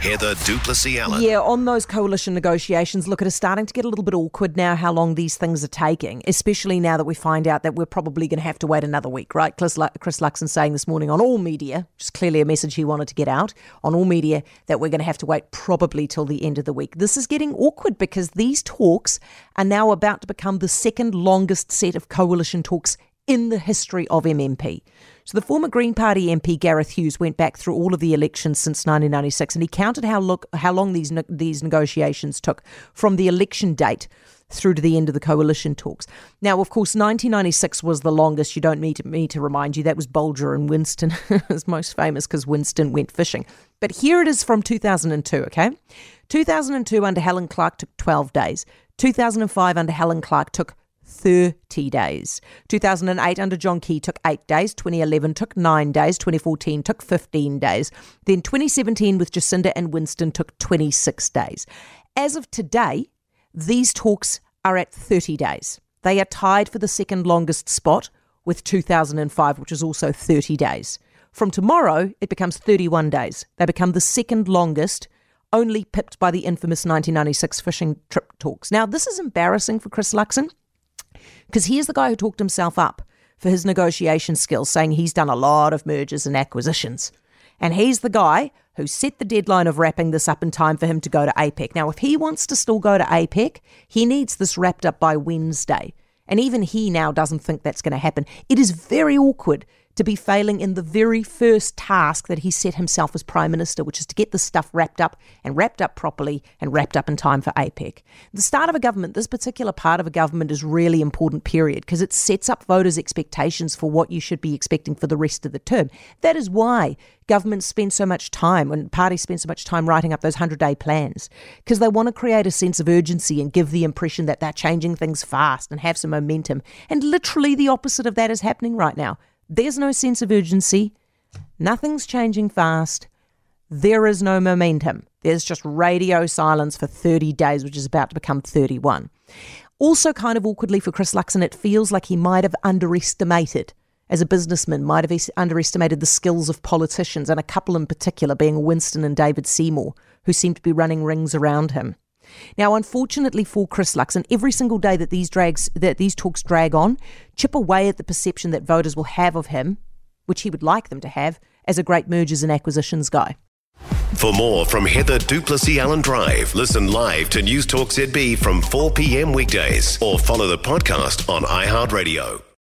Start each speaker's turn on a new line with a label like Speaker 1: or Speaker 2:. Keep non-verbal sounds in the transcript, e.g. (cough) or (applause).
Speaker 1: Heather du Plessis-Allan.
Speaker 2: Yeah, on those coalition negotiations, look, it is starting to get a little bit awkward now how long these things are taking, especially now that we find out that we're probably going to have to wait another week, right? Chris, Chris Luxon saying this morning on all media, which is clearly a message he wanted to get out, on all media, that we're going to have to wait probably till the end of the week. This is getting awkward because these talks are now about to become the second longest set of coalition talks in the history of MMP. So the former Green Party MP Gareth Hughes went back through all of the elections since 1996 and he counted how, look, how long these, ne- these negotiations took from the election date through to the end of the coalition talks. Now, of course, 1996 was the longest. You don't need me to remind you. That was Bolger and Winston. (laughs) is most famous because Winston went fishing. But here it is from 2002, okay? 2002 under Helen Clark took 12 days. 2005 under Helen Clark took 30 days. 2008 under John Key took 8 days, 2011 took 9 days, 2014 took 15 days. Then 2017 with Jacinda and Winston took 26 days. As of today, these talks are at 30 days. They are tied for the second longest spot with 2005, which is also 30 days. From tomorrow, it becomes 31 days. They become the second longest, only pipped by the infamous 1996 fishing trip talks. Now, this is embarrassing for Chris Luxon because he's the guy who talked himself up for his negotiation skills, saying he's done a lot of mergers and acquisitions. And he's the guy who set the deadline of wrapping this up in time for him to go to APEC. Now, if he wants to still go to APEC, he needs this wrapped up by Wednesday. And even he now doesn't think that's going to happen. It is very awkward to be failing in the very first task that he set himself as Prime Minister, which is to get this stuff wrapped up and wrapped up properly and wrapped up in time for APEC. The start of a government, this particular part of a government is really important period because it sets up voters' expectations for what you should be expecting for the rest of the term. That is why governments spend so much time and parties spend so much time writing up those 100 day plans because they want to create a sense of urgency and give the impression that they're changing things fast and have some momentum. And literally the opposite of that is happening right now. There's no sense of urgency. Nothing's changing fast. There is no momentum. There's just radio silence for 30 days, which is about to become 31. Also, kind of awkwardly for Chris Luxon, it feels like he might have underestimated, as a businessman, might have underestimated the skills of politicians, and a couple in particular being Winston and David Seymour, who seem to be running rings around him. Now, unfortunately for Chris Luxon, every single day that these drags that these talks drag on, chip away at the perception that voters will have of him, which he would like them to have, as a great mergers and acquisitions guy.
Speaker 1: For more from Heather du Plessis-Allan Drive, listen live to News Talk ZB from 4 p.m. weekdays or follow the podcast on iHeartRadio.